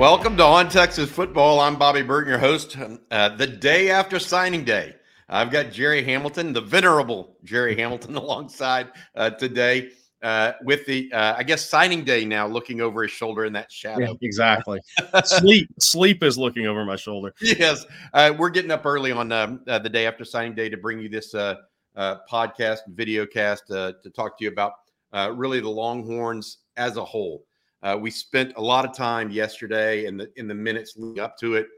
Welcome to On Texas Football. I'm Bobby Burton, your host. Uh, the day after signing day, I've got Jerry Hamilton, the venerable Jerry Hamilton, alongside uh, today uh, with the, uh, I guess, signing day now, looking over his shoulder in that shadow. Yeah, exactly. sleep, sleep is looking over my shoulder. Yes, uh, we're getting up early on um, uh, the day after signing day to bring you this podcast, video cast to talk to you about really the Longhorns as a whole. Uh, we spent a lot of time yesterday in the in the minutes leading up to it,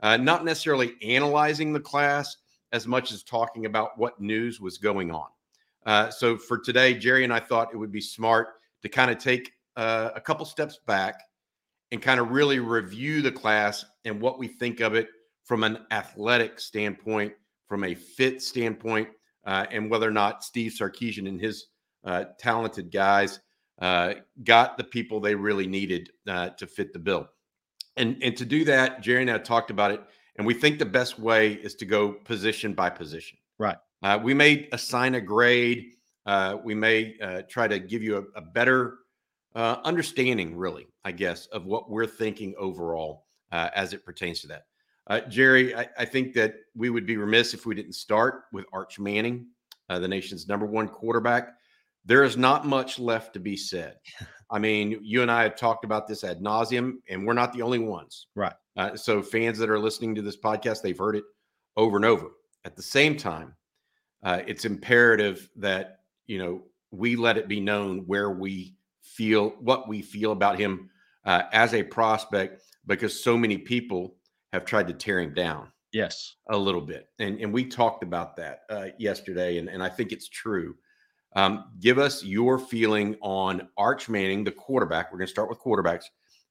uh, not necessarily analyzing the class as much as talking about what news was going on. Uh, so for today, Jerry and I thought it would be smart to kind of take uh, a couple steps back and kind of really review the class and what we think of it from an athletic standpoint, from a fit standpoint, uh, and whether or not Steve Sarkisian and his uh, talented guys uh, got the people they really needed uh, to fit the bill. And, and to do that, Jerry and I talked about it, and we think the best way is to go position by position. Right. Uh, we may assign a grade. Uh, we may uh, try to give you a, a better uh, understanding, really, I guess, of what we're thinking overall as it pertains to that. Jerry, I, I, think that we would be remiss if we didn't start with Arch Manning, the nation's number one quarterback there is not much left to be said. I mean, you and I have talked about this ad nauseum, and we're not the only ones. Right. Uh, so, fans that are listening to this podcast, they've heard it over and over. At the same time, uh, it's imperative that you know we let it be known where we feel what we feel about him uh, as a prospect, because so many people have tried to tear him down. Yes, a little bit, and and we talked about that uh, yesterday, and and I think it's true. Um, give us your feeling on Arch Manning, the quarterback. We're going to start with quarterbacks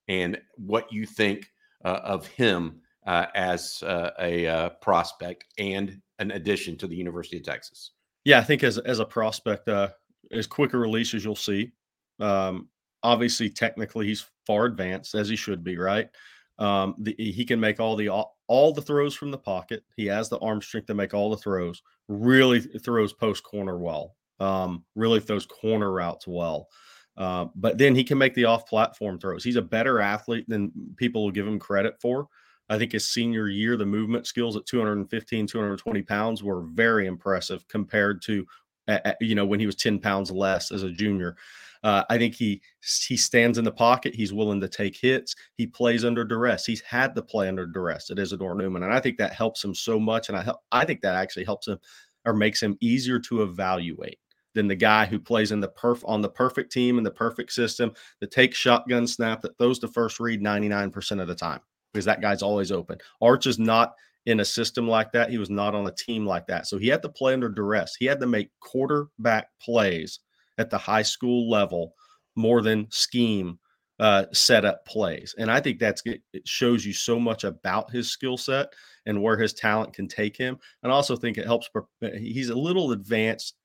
and what you think uh, of him uh, as uh, a uh, prospect and an addition to the University of Texas. Yeah, I think as as a prospect, uh, as quick a release as you'll see. Um, obviously, technically, he's far advanced as he should be, right? Um, the, he can make all the all, all the throws from the pocket. He has the arm strength to make all the throws. Really throws post corner well um, really throws corner routes well. Uh, but then he can make the off platform throws. He's a better athlete than people will give him credit for. I think his senior year, the movement skills at 215, 220 pounds were very impressive compared to, you know, when he was 10 pounds less as a junior. Uh, I think he he stands in the pocket. He's willing to take hits. He plays under duress. He's had to play under duress at Isidore Newman, and I think that helps him so much. And I I think that actually helps him or makes him easier to evaluate than the guy who plays in the perf on the perfect team and the perfect system that takes shotgun snap that throws the first read 99% of the time because that guy's always open. Arch is not in a system like that. He was not on a team like that. So he had to play under duress. He had to make quarterback plays at the high school level more than scheme uh, setup plays. And I think that's it shows you so much about his skill set and where his talent can take him. And also think it helps. He's a little advanced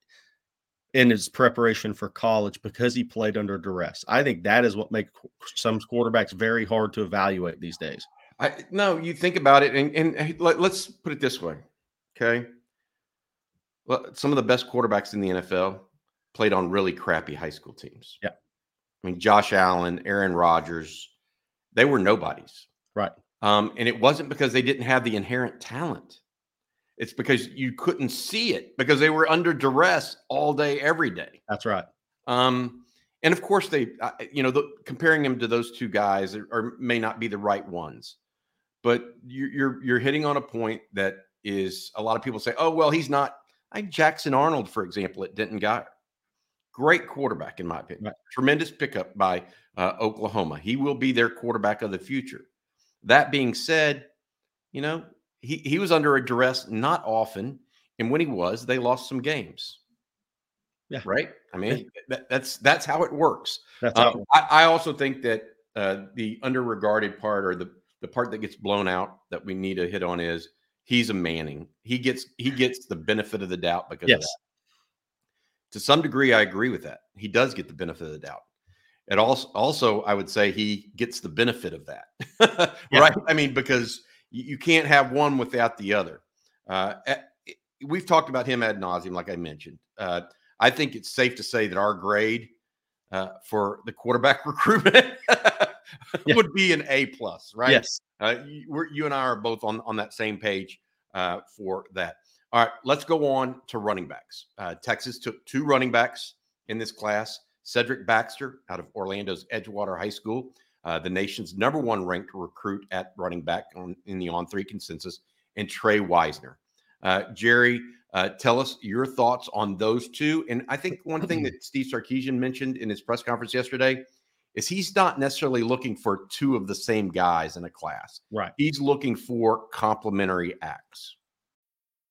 in his preparation for college because he played under duress. I think that is what makes some quarterbacks very hard to evaluate these days. I no, you think about it, and, and let, us put it this way, okay? Well, some of the best quarterbacks in the NFL played on really crappy high school teams. Yeah, I mean Josh Allen, Aaron Rodgers, they were nobodies, right? Um, and it wasn't because they didn't have the inherent talent. It's because you couldn't see it because they were under duress all day, every day. That's right. Um, and of course, they, uh, you know, the, comparing them to those two guys are, are, may not be the right ones, but you, you're you're hitting on a point that is a lot of people say, oh well, he's not. Like Jackson Arnold, for example, at Denton Guyer, great quarterback in my opinion. Right. Tremendous pickup by uh, Oklahoma. He will be their quarterback of the future. That being said, you know, he he was under a duress not often, and when he was, they lost some games. Yeah. Right. I mean, that, that's that's how it works. That's um, I, I, also think that uh, the underregarded part or the the part that gets blown out that we need to hit on is he's a Manning. He gets he gets the benefit of the doubt because yes. of that. To some degree, I agree with that. He does get the benefit of the doubt. It also also I would say he gets the benefit of that. right. I mean, because you, can't have one without the other. Uh, we've talked about him ad nauseum, like I mentioned. Uh, I think it's safe to say that our grade uh, for the quarterback recruitment yeah. would be an A plus, right? Yes. Uh, you, you, and I are both on on that same page uh, for that. All right, let's go on to running backs. Uh, Texas took two running backs in this class. Cedric Baxter out of Orlando's Edgewater High School, uh, the nation's number one ranked recruit at running back on, in the on three consensus, and Tre Wisner. Uh, Jerry, uh, tell us your thoughts on those two. And I think one thing that Steve Sarkisian mentioned in his press conference yesterday is he's not necessarily looking for two of the same guys in a class. Right. He's looking for complementary acts.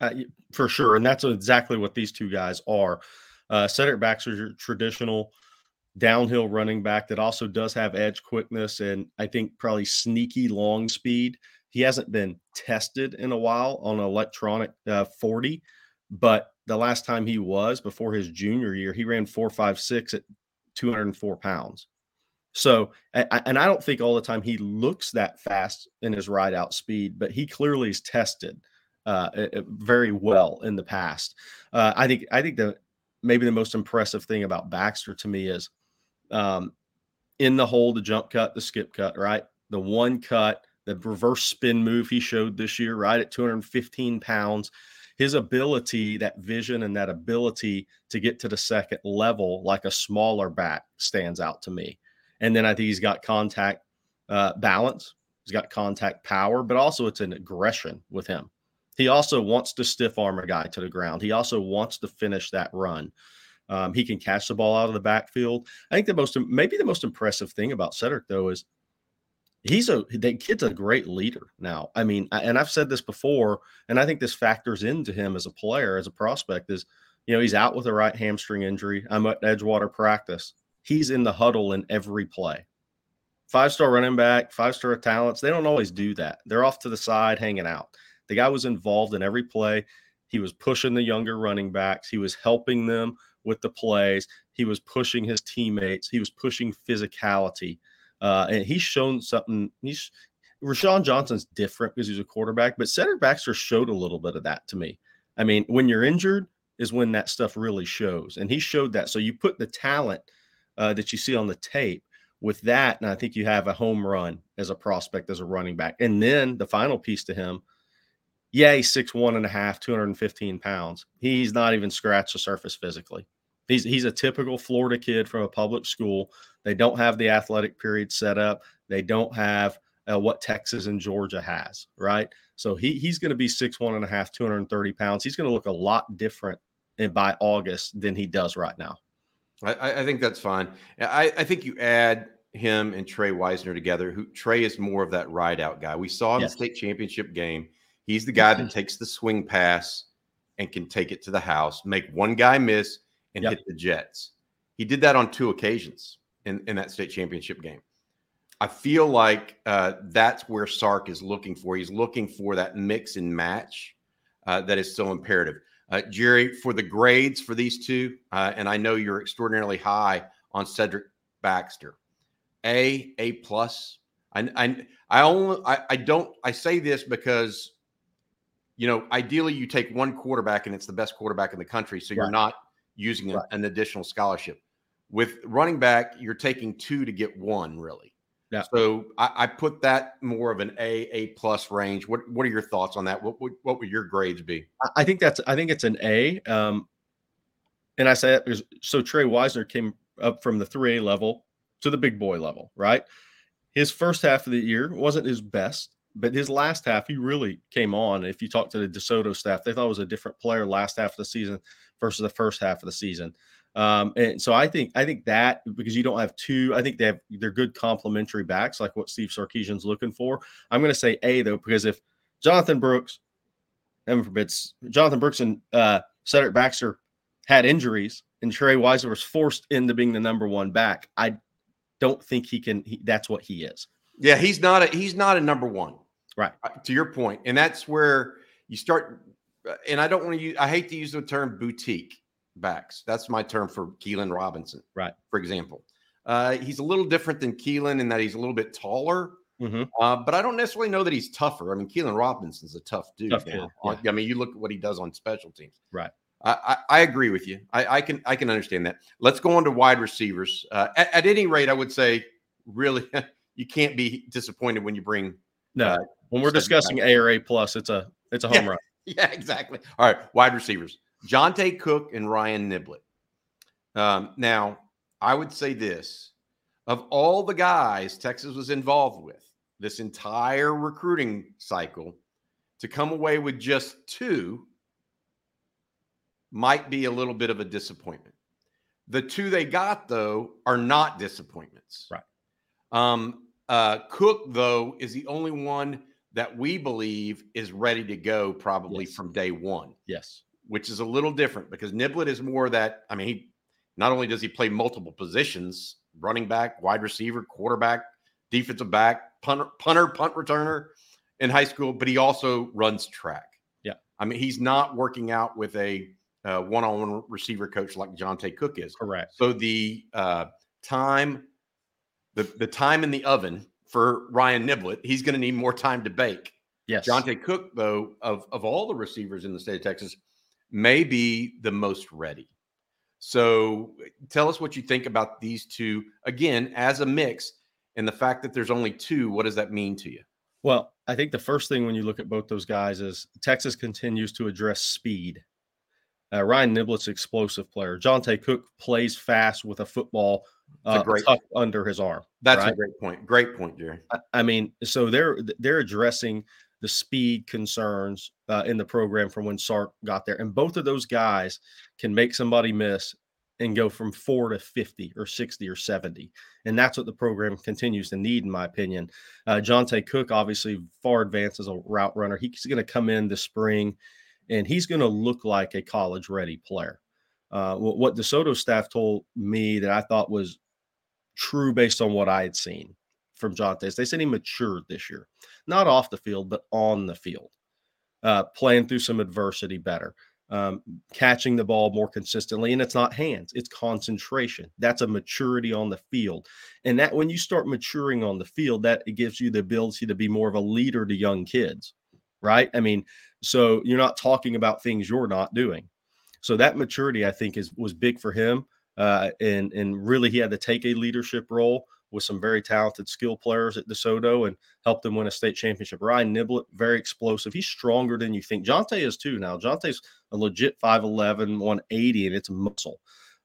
Uh, for sure, and that's exactly what these two guys are. Uh, Cedric Baxter's your traditional downhill running back that also does have edge quickness and I think probably sneaky long speed. He hasn't been tested in a while on electronic uh, 40, but the last time he was before his junior year, he ran 456 at 204 pounds. So, and I don't think all the time he looks that fast in his ride out speed, but he clearly is tested uh, very well in the past. Uh, I think I think the maybe the most impressive thing about Baxter to me is um, in the hole, the jump cut, the skip cut, right? The one cut, the reverse spin move he showed this year, right at 215 pounds. His ability, that vision, and that ability to get to the second level like a smaller back stands out to me. And then I think he's got contact uh, balance, he's got contact power, but also it's an aggression with him. He also wants to stiff arm a guy to the ground. He also wants to finish that run. Um, he can catch the ball out of the backfield. I think the most, maybe the most impressive thing about Cedric though is he's a kid's a great leader now. I mean, and I've said this before, and I think this factors into him as a player, as a prospect. Is you know he's out with a right hamstring injury. I'm at Edgewater practice. He's in the huddle in every play. Five star running back, five star talents. They don't always do that. They're off to the side hanging out. The guy was involved in every play. He was pushing the younger running backs. He was helping them with the plays. He was pushing his teammates. He was pushing physicality. Uh, and he's shown something. He's Roschon Johnson's different because he's a quarterback, but Cedric Baxter showed a little bit of that to me. I mean, when you're injured is when that stuff really shows. And he showed that. So you put the talent uh, that you see on the tape with that, and I think you have a home run as a prospect, as a running back. And then the final piece to him – yeah, he's six one and a half, 215 pounds. He's not even scratched the surface physically. He's he's a typical Florida kid from a public school. They don't have the athletic period set up. They don't have uh, what Texas and Georgia has, right? So he he's going to be six one and a half, 230 pounds. He's going to look a lot different in, by August than he does right now. I, I think that's fine. I, I think you add him and Tre Wisner together. Who Tre is more of that ride out guy. We saw in yes. the state championship game He's the guy that takes the swing pass and can take it to the house, make one guy miss and yep. hit the Jets. He did that on two occasions in, in that state championship game. I feel like uh, that's where Sark is looking for. He's looking for that mix and match uh, that is so imperative. Uh, Jerry, for the grades for these two, uh, and I know you're extraordinarily high on Cedric Baxter. A, A plus. I, I, I only, I, I don't, I say this because you know, ideally you take one quarterback and it's the best quarterback in the country. So you're not using right. an additional scholarship. With running back, you're taking two to get one, really. Yeah. So I, I, put that more of an A, A plus range. What What are your thoughts on that? What would What would your grades be? I think that's I think it's an A. Um, and I say that because so Tre Wisner came up from the three A level to the big boy level, right? His first half of the year wasn't his best but his last half, he really came on. If you talk to the DeSoto staff, they thought it was a different player last half of the season versus the first half of the season. Um, and so I think I think that because you don't have two, I think they have they're good complementary backs, like what Steve Sarkisian's looking for. I'm going to say A though, because if Jonathan Brooks, heaven forbids, Jonathan Brooks and uh, Cedric Baxter had injuries, and Tre Wisner was forced into being the number one back, I don't think he can. He, that's what he is. Yeah, he's not a he's not a number one. Right. Uh, to your point, and that's where you start. uh, And I don't want to use. I hate to use the term boutique backs. That's my term for Keelan Robinson. Right. For example, uh, he's a little different than Keelan in that he's a little bit taller. Mm-hmm. Uh, but I don't necessarily know that he's tougher. I mean, Keelan Robinson's a tough dude. Tough kid, I mean, you look at what he does on special teams. Right. I, I, I agree with you. I, I can I can understand that. Let's go on to wide receivers. Uh, at, at any rate, I would say really you can't be disappointed when you bring. No, Uh, when we're discussing times. A or A plus, it's a it's a home Yeah. run. Yeah, exactly. All right, wide receivers: Johntay Cook and Ryan Niblett. Um, now, I would say this: of all the guys Texas was involved with this entire recruiting cycle, to come away with just two might be a little bit of a disappointment. The two they got, though, are not disappointments. Right. Um, uh, Cook, though, is the only one that we believe is ready to go probably Yes. from day one, Yes. which is a little different because Niblett is more that. I mean, he not only does he play multiple positions running back, wide receiver, quarterback, defensive back, punter, punter punt returner in high school, but he also runs track. Yeah. I mean, he's not working out with a uh, one-on-one receiver coach like Johntay Cook is. Correct. So the uh, time, the the time in the oven for Ryan Niblett, he's going to need more time to bake. Yes. Johntay Cook, though, of of all the receivers in the state of Texas, may be the most ready. So tell us what you think about these two again as a mix, and the fact that there's only two. What does that mean to you? Well, I think the first thing when you look at both those guys is Texas continues to address speed. Uh, Ryan Niblett's explosive player. Johntay Cook plays fast with a football uh, great- under his arm. That's a great point. Great point, Jerry. I- I mean, so they're they're addressing the speed concerns uh, in the program from when Sark got there, and both of those guys can make somebody miss and go from four to fifty or sixty or seventy, and that's what the program continues to need, in my opinion. Uh, Johntay Cook, obviously far advanced as a route runner, he's going to come in this spring, and he's going to look like a college ready player. Uh, what, DeSoto staff told me that I thought was true based on what I had seen from Johntay. They said he matured this year, not off the field, but on the field, uh, playing through some adversity better, um, catching the ball more consistently. And it's not hands, it's concentration. That's a maturity on the field. And that when you start maturing on the field, that it gives you the ability to be more of a leader to young kids, right? I mean, so you're not talking about things you're not doing. So that maturity, I think, is was big for him. Uh, and and really, he had to take a leadership role with some very talented skill players at DeSoto and helped them win a state championship. Ryan Niblett, very explosive. He's stronger than you think. Johntay is too now. Johntay's a legit 5'11, 180, and it's muscle.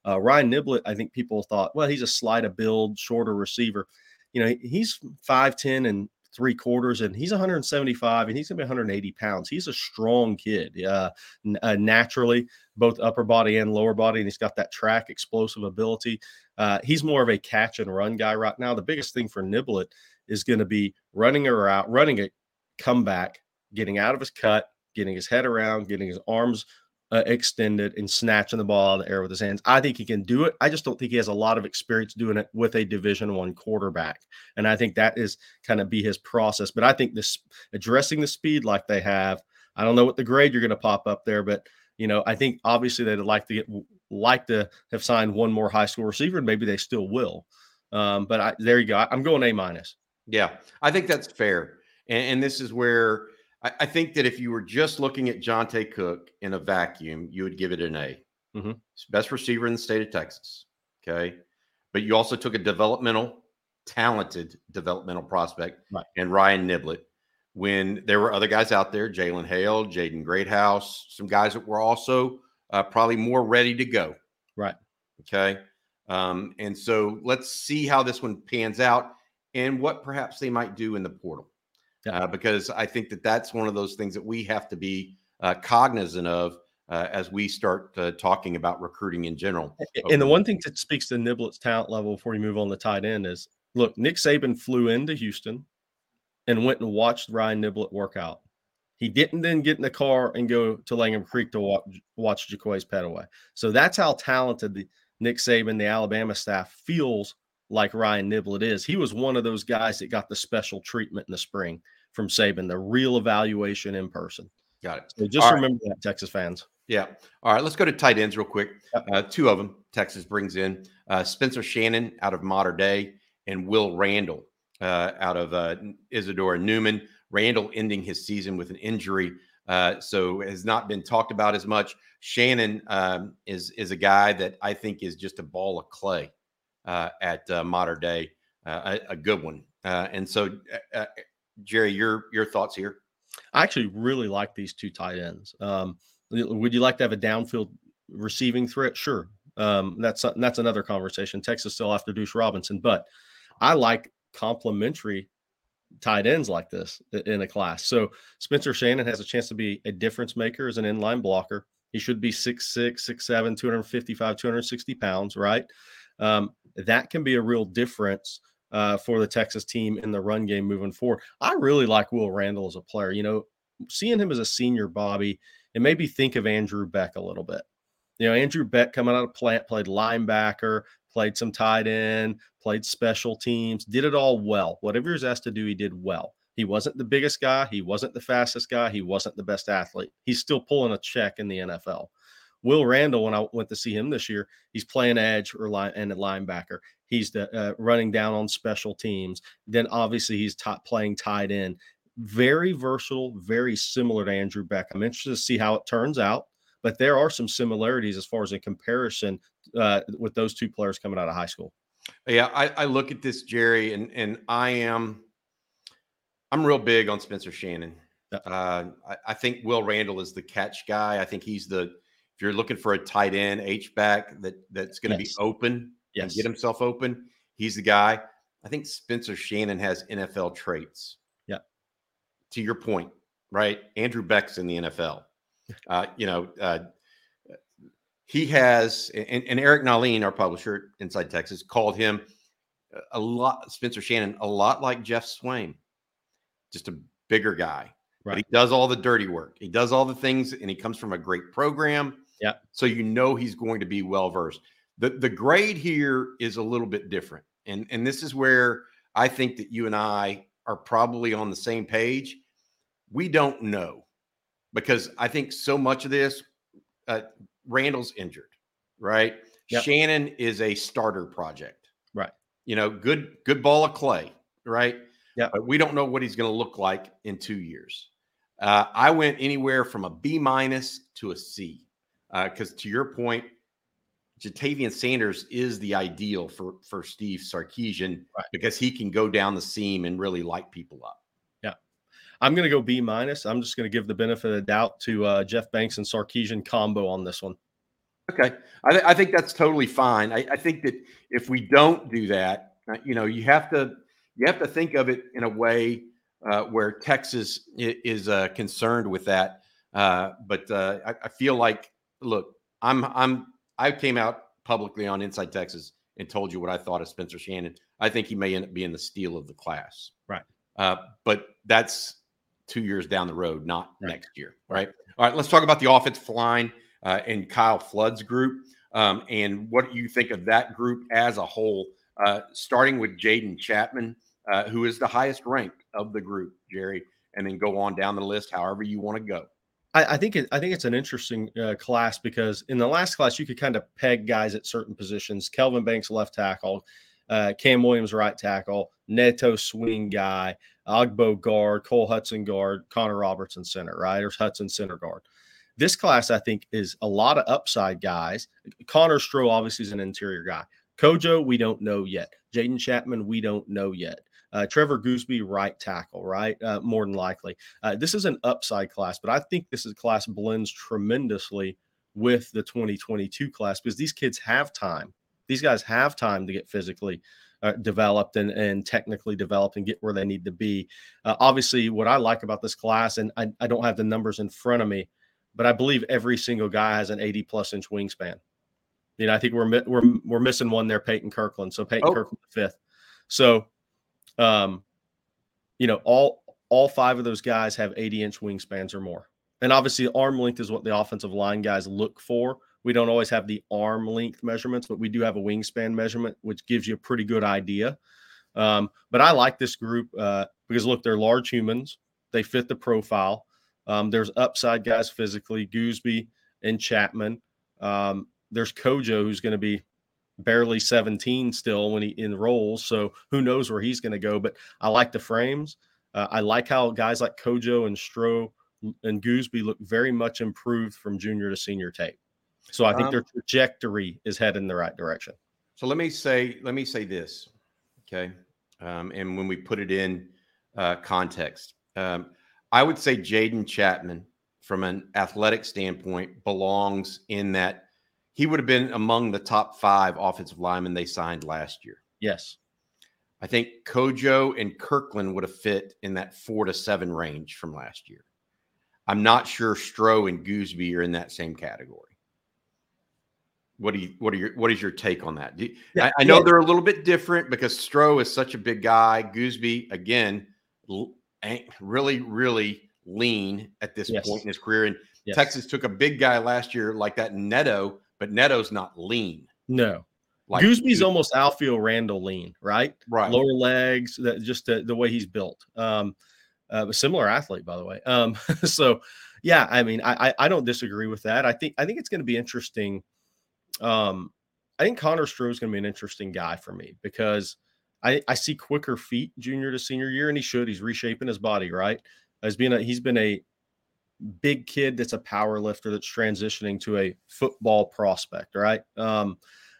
Uh, Ryan Niblett, I think people thought, well, he's a slight of build, shorter receiver. You know, he's 5'10 and three quarters, and he's 175, and he's going to be 180 pounds. He's a strong kid. Uh, n- uh, naturally, both upper body and lower body, and he's got that track explosive ability. Uh, he's more of a catch and run guy right now. The biggest thing for Niblett is going to be running her out, running a comeback, getting out of his cut, getting his head around, getting his arms uh, extended, and snatching the ball out of the air with his hands. I think he can do it. I just don't think he has a lot of experience doing it with a Division One quarterback, and I think that is kind of be his process. But I think this addressing the speed like they have. I don't know what the grade you're going to pop up there, but you know, I think obviously they'd like to get like to have signed one more high school receiver, and maybe they still will. Um, but I, there you go. I'm going A minus. Yeah, I think that's fair. And, and this is where I, I think that if you were just looking at Johntay Cook in a vacuum, you would give it an A. Mhm. He's best receiver in the state of Texas. Okay. But you also took a developmental, talented developmental prospect Right. and Ryan Niblett when there were other guys out there, Jalen Hale, Jaden Greathouse, some guys that were also uh, probably more ready to go. Right. Okay. Um, and so let's see how this one pans out and what perhaps they might do in the portal. Uh, because I think that that's one of those things that we have to be uh, cognizant of uh, as we start uh, talking about recruiting in general. And the one thing that speaks to Niblett's talent level before you move on to tight end is look, Nick Saban flew into Houston and went and watched Ryan Niblett work out. He didn't then get in the car and go to Langham Creek to watch, watch Jaquaize Pettaway. So that's how talented the Nick Saban, the Alabama staff feels like Ryan Niblett is. He was one of those guys that got the special treatment in the spring from Saban, the real evaluation in person. Got it. So just remember that, Texas fans. Yeah. All right. Let's go to tight ends real quick. Uh, two of them Texas brings in uh, Spencer Shannon out of Mater Dei and Will Randall uh, out of uh, Isidore Newman. Randall ending his season with an injury, uh, so has not been talked about as much. Shannon um, is is a guy that I think is just a ball of clay at uh, Mater Dei, uh, a, a, good one. Uh, and so, uh, Jerry, your your thoughts here? I actually really like these two tight ends. Um, would you like to have a downfield receiving threat? Sure. Um, that's that's another conversation. Texas still after Deuce Robinson, but I like complementary tight ends like this in a class. So Spencer Shannon has a chance to be a difference maker as an inline blocker. He should be 6'6, 6'7, 255, 260 pounds, right? Um, that can be a real difference uh, for the Texas team in the run game moving forward. I really like Will Randall as a player. You know, seeing him as a senior, Bobby, it made me think of Andrew Beck a little bit. You know, Andrew Beck coming out of plant, played linebacker, played some tight end, played special teams, did it all well. Whatever he was asked to do, he did well. He wasn't the biggest guy. He wasn't the fastest guy. He wasn't the best athlete. He's still pulling a check in the NFL. Will Randall, when I went to see him this year, he's playing edge or line and a linebacker. He's the, uh, running down on special teams. Then obviously he's top playing tight end. Very versatile, very similar to Andrew Beck. I'm interested to see how it turns out, but there are some similarities as far as a comparison uh, with those two players coming out of high school. Yeah, I, I look at this, Jerry, and and I am I'm real big on Spencer Shannon. Uh, I, I, think Will Randall is the catch guy. I think he's the if you're looking for a tight end H back that that's going to yes. be open yes. and get himself open, he's the guy. I think Spencer Shannon has NFL traits. Yeah. To your point, right? Andrew Beck's in the NFL. Uh, you know, uh, he has, and, and Eric Nahlin, our publisher inside Texas, called him a lot, Spencer Shannon, a lot like Jeff Swain, just a bigger guy. Right. But he does all the dirty work. He does all the things, and he comes from a great program. Yeah. So you know he's going to be well versed. The the grade here is a little bit different. And and this is where I think that you and I are probably on the same page. We don't know because I think so much of this, uh, Randall's injured, right? Yep. Shannon is a starter project, right? You know, good good ball of clay, right? Yeah, but we don't know what he's going to look like in two years. Uh, I went anywhere from a B minus to a C because uh, to your point, Ja'Tavion Sanders is the ideal for for Steve Sarkisian right. because he can go down the seam and really light people up. Yeah, I'm going to go B minus. I'm just going to give the benefit of the doubt to uh, Jeff Banks and Sarkisian combo on this one. Okay, I, th- I think that's totally fine. I, I, think that if we don't do that, uh, you know, you have to you have to think of it in a way uh, where Texas is uh, concerned with that. Uh, but uh, I, I, feel like look, I'm I'm I came out publicly on Inside Texas and told you what I thought of Spencer Shannon. I think he may end up being the steal of the class. Right. Uh, but that's two years down the road, not right. next year. Right? right. All right. Let's talk about the offensive line uh, and Kyle Flood's group um, and what you think of that group as a whole. Uh, starting with Jaden Chapman, uh, who is the highest ranked of the group, Jerry, and then go on down the list however you want to go. I, I think it, I think it's an interesting uh, class because in the last class you could kind of peg guys at certain positions. Kelvin Banks left tackle, uh, Cam Williams right tackle, Neto swing guy, Ogbo guard, Cole Hutson guard, Connor Robertson center, right? Or Hutson center guard. This class, I think, is a lot of upside guys. Connor Stroh obviously is an interior guy. Cojoe, we don't know yet. Jaden Chapman, we don't know yet. Uh, Trevor Goosby, right tackle, right? Uh, more than likely. Uh, this is an upside class, but I think this is class blends tremendously with the 2022 class because these kids have time. These guys have time to get physically uh, developed and, and technically developed and get where they need to be. Uh, obviously, what I like about this class, and I, I don't have the numbers in front of me, but I believe every single guy has an 80 plus inch wingspan. You know, I think we're we're we're missing one there, Payton Kirkland. So Payton oh. Kirkland fifth. So um, you know, all all five of those guys have 80 inch wingspans or more. And obviously, arm length is what the offensive line guys look for We don't always have the arm length measurements, but we do have a wingspan measurement, which gives you a pretty good idea. Um, but I like this group uh, because look, they're large humans. They fit the profile. Um, there's upside guys physically, Goosby and Chapman. Um, there's Cojoe, who's going to be barely 17 still when he enrolls. So who knows where he's going to go? But I like the frames. Uh, I like how guys like Cojoe and Stroh and Goosby look very much improved from junior to senior tape. So I think um, their trajectory is heading in the right direction. So let me say, let me say this, okay? Um, and when we put it in uh, context, um, I would say Jaden Chapman, from an athletic standpoint, belongs in that he would have been among the top five offensive linemen they signed last year. Yes. I think Cojoe and Kirkland would have fit in that four to seven range from last year. I'm not sure Stroh and Goosby are in that same category. What do you what are your what is your take on that? You, yeah, I, I, know yeah. they're a little bit different because Stroh is such a big guy. Goosby again, really really lean at this yes. point in his career. And yes. Texas took a big guy last year like that Neto, but Neto's not lean. No. Like Goosby's almost Alfio Randall lean, right? Right. Lower legs, that just the, the way he's built. Um, uh, a similar athlete, by the way. Um, so yeah, I mean, I, I don't disagree with that. I think I think it's going to be interesting. Um, I think Connor Stroh is going to be an interesting guy for me because I, I see quicker feet junior to senior year, and he should. He's reshaping his body, right? As being a he's been a big kid that's a power lifter that's transitioning to a football prospect, right? Um,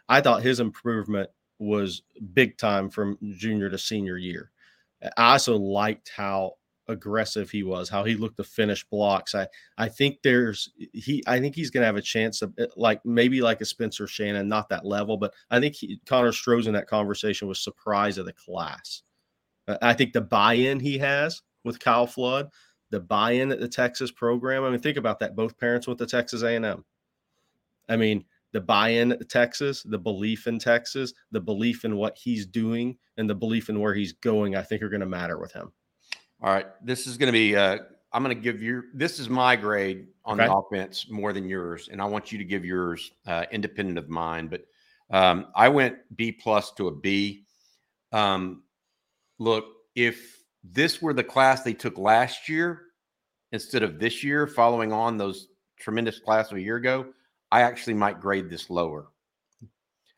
I thought his improvement was big time from junior to senior year. I also liked how aggressive he was, how he looked to finish blocks. I I think there's he I think he's to have a chance of eh, like maybe like a Spencer Shannon, not that level, but I think he, Connor Stroh's in that conversation was surprise of the class. I think the buy-in he has with Kyle Flood, the buy-in at the Texas program. I mean, think about that. Both parents went to Texas A&M. I mean, the buy-in at Texas, the belief in Texas, the belief in what he's doing, and the belief in where he's going, I think are going to matter with him. All right, this is going to be. Uh, I'm going to give you. This is my grade on okay. the offense more than yours, and I want you to give yours uh, independent of mine. But um, I went B plus to a B. Um, look, if this were the class they took last year instead of this year, following on those tremendous class of a year ago, I actually might grade this lower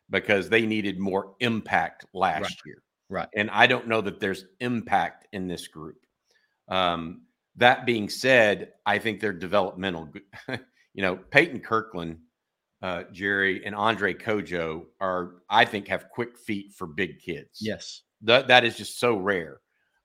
because they needed more impact last right. year. Right. And I don't know that there's impact in this group. Um, that being said, I think they're developmental. you know, Payton Kirkland, uh, Jerry, and Andre Cojoe are, I think, have quick feet for big kids. Yes. That, that is just so rare.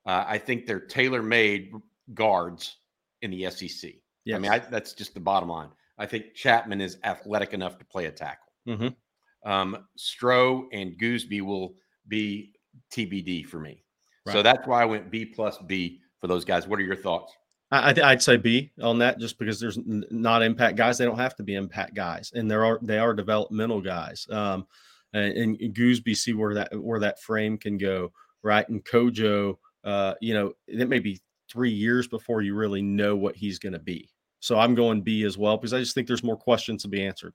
Uh, I think they're tailor made guards in the SEC. Yes. I mean, I, that's just the bottom line. I think Chapman is athletic enough to play a tackle. Mm-hmm. Um, Stroh and Goosby will be TBD for me. Right. So that's why I went B plus B for those guys. What are your thoughts? I, would say B on that, just because there's not impact guys. They don't have to be impact guys, and there are they are developmental guys. Um, and, and Goosby see where that where that frame can go, right? And Cojoe, uh, you know, it may be three years before you really know what he's going to be. So I'm going B as well because I just think there's more questions to be answered.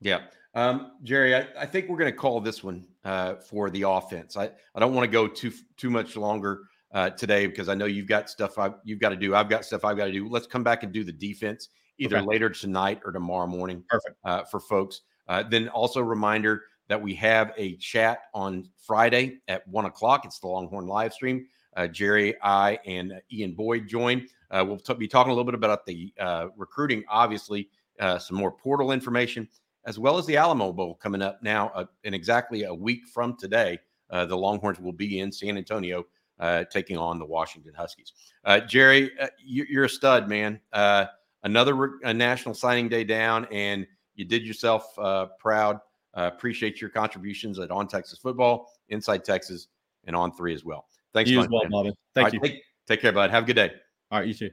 Yeah. Um, Jerry, I, I, think we're going to call this one uh, for the offense. I, I don't want to go too too much longer uh, today because I know you've got stuff I, you've got to do. I've got stuff I've got to do. Let's come back and do the defense either okay. later tonight or tomorrow morning. Perfect uh, for folks. Uh, then also reminder that we have a chat on Friday at one o'clock. It's the Longhorn live stream. Uh, Jerry, I, and Ian Boyd join. Uh, we'll t- be talking a little bit about the uh, recruiting, obviously, some more portal information, as well as the Alamo Bowl coming up now in exactly a week from today. the Longhorns will be in San Antonio uh, taking on the Washington Huskies. Uh, Jerry, uh, you, are a stud, man. Uh, another re- national signing day down, and you did yourself uh, proud. Uh, appreciate your contributions at On Texas Football, Inside Texas, and On Three as well. Thanks, you as well, Bobby. Thank right, you. Take, take care, bud. Have a good day. All right, you too.